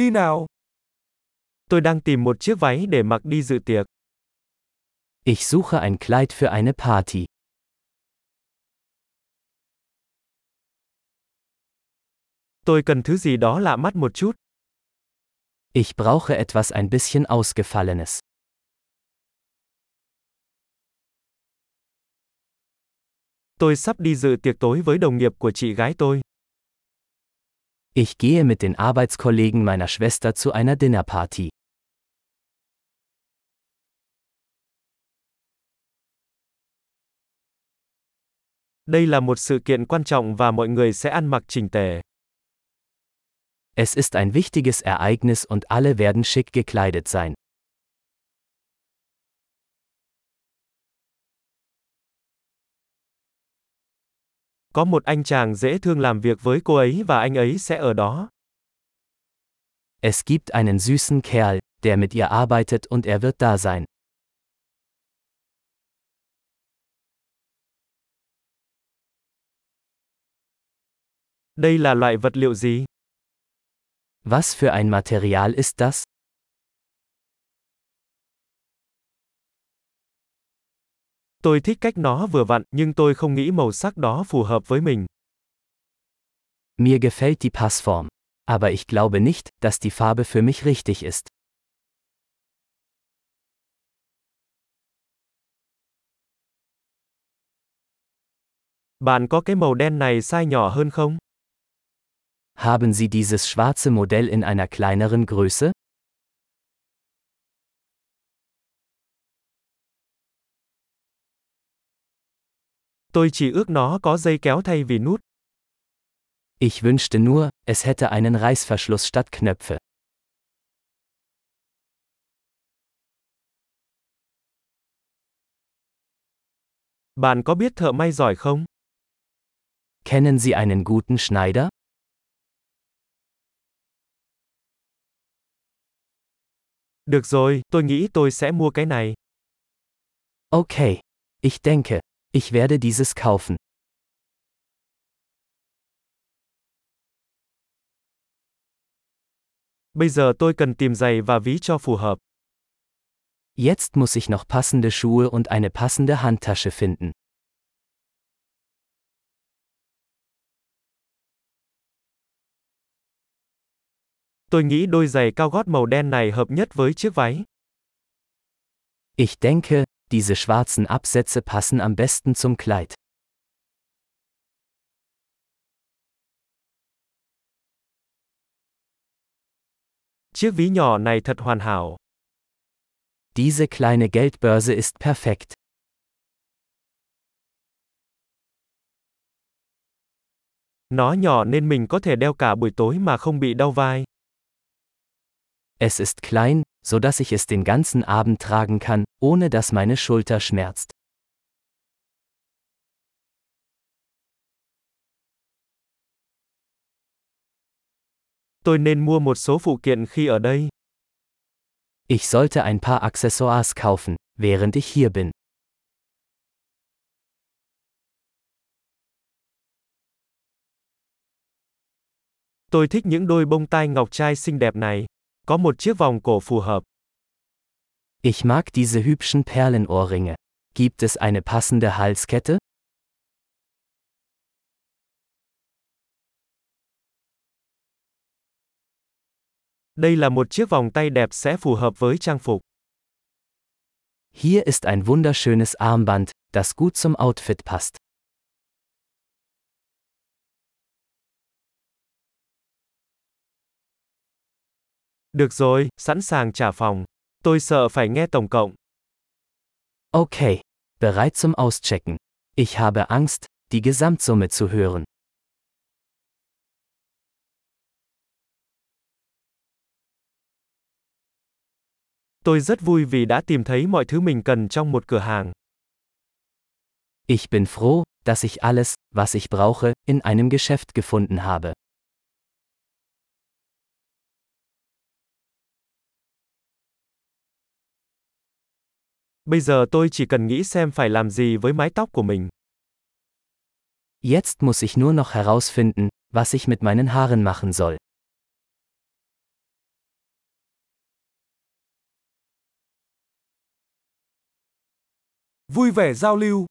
Đi nào. Tôi đang tìm một chiếc váy để mặc đi dự tiệc. Ich suche ein Kleid für eine Party. Tôi cần thứ gì đó lạ mắt một chút. Ich brauche etwas ein bisschen Ausgefallenes. Tôi sắp đi dự tiệc tối với đồng nghiệp của chị gái tôi. Ich gehe mit den Arbeitskollegen meiner Schwester zu einer Dinnerparty. Đây là một sự kiện quan trọng và mọi người sẽ ăn mặc chỉnh tề. Es ist ein wichtiges Ereignis und alle werden schick gekleidet sein. Có một anh chàng dễ thương làm việc với cô ấy và anh ấy sẽ ở đó. Es gibt einen süßen Kerl, der mit ihr arbeitet und er wird da sein. Đây là loại vật liệu gì? Was für ein Material ist das? Tôi thích cách nó vừa vặn, nhưng tôi không nghĩ màu sắc đó phù hợp với mình. Mir gefällt die Passform. Aber ich glaube nicht, dass die Farbe für mich richtig ist. Bạn có cái màu đen này size nhỏ hơn không? Haben Sie dieses schwarze Modell in einer kleineren Größe? Tôi chỉ ước nó có dây kéo thay vì nút. Ich wünschte nur, es hätte einen Reißverschluss statt Knöpfe. Bạn có biết thợ may giỏi không? Kennen Sie einen guten Schneider? Được rồi, tôi nghĩ tôi sẽ mua cái này. Okay. Ich denke, ich werde dieses kaufen. Bây giờ tôi cần tìm giày và ví cho phù hợp. Jetzt muss ich noch passende Schuhe und eine passende Handtasche finden. Tôi nghĩ đôi giày cao gót màu đen này hợp nhất với chiếc váy. Ich denke, diese schwarzen Absätze passen am besten zum Kleid. Chiếc ví nhỏ này thật hoàn hảo. Diese kleine Geldbörse ist perfekt. Nó nhỏ nên mình có thể đeo cả buổi tối mà không bị đau vai. Es ist klein, so dass ich es den ganzen Abend tragen kann, ohne dass meine Schulter schmerzt. Tôi nên mua một số phụ kiện khi ở đây. Ich sollte ein paar Accessoires kaufen, während ich hier bin. Tôi thích những đôi bông tai ngọc trai xinh đẹp này. Có một chiếc vòng cổ phù hợp. Ich mag diese hübschen Perlenohrringe. Gibt es eine passende Halskette? Đây là một chiếc vòng tay đẹp sẽ phù hợp với trang phục. Hier ist ein wunderschönes Armband, das gut zum Outfit passt. Được rồi, sẵn sàng trả phòng. Tôi sợ phải nghe tổng cộng. Okay, bereit zum Auschecken. Ich habe Angst, die Gesamtsumme zu hören. Tôi rất vui vì đã tìm thấy mọi thứ mình cần trong một cửa hàng. Ich bin froh, dass ich alles, was ich brauche, in einem Geschäft gefunden habe. Bây giờ tôi chỉ cần nghĩ xem phải làm gì với mái tóc của mình. Jetzt muss ich nur noch herausfinden, was ich mit meinen Haaren machen soll. Vui vẻ giao lưu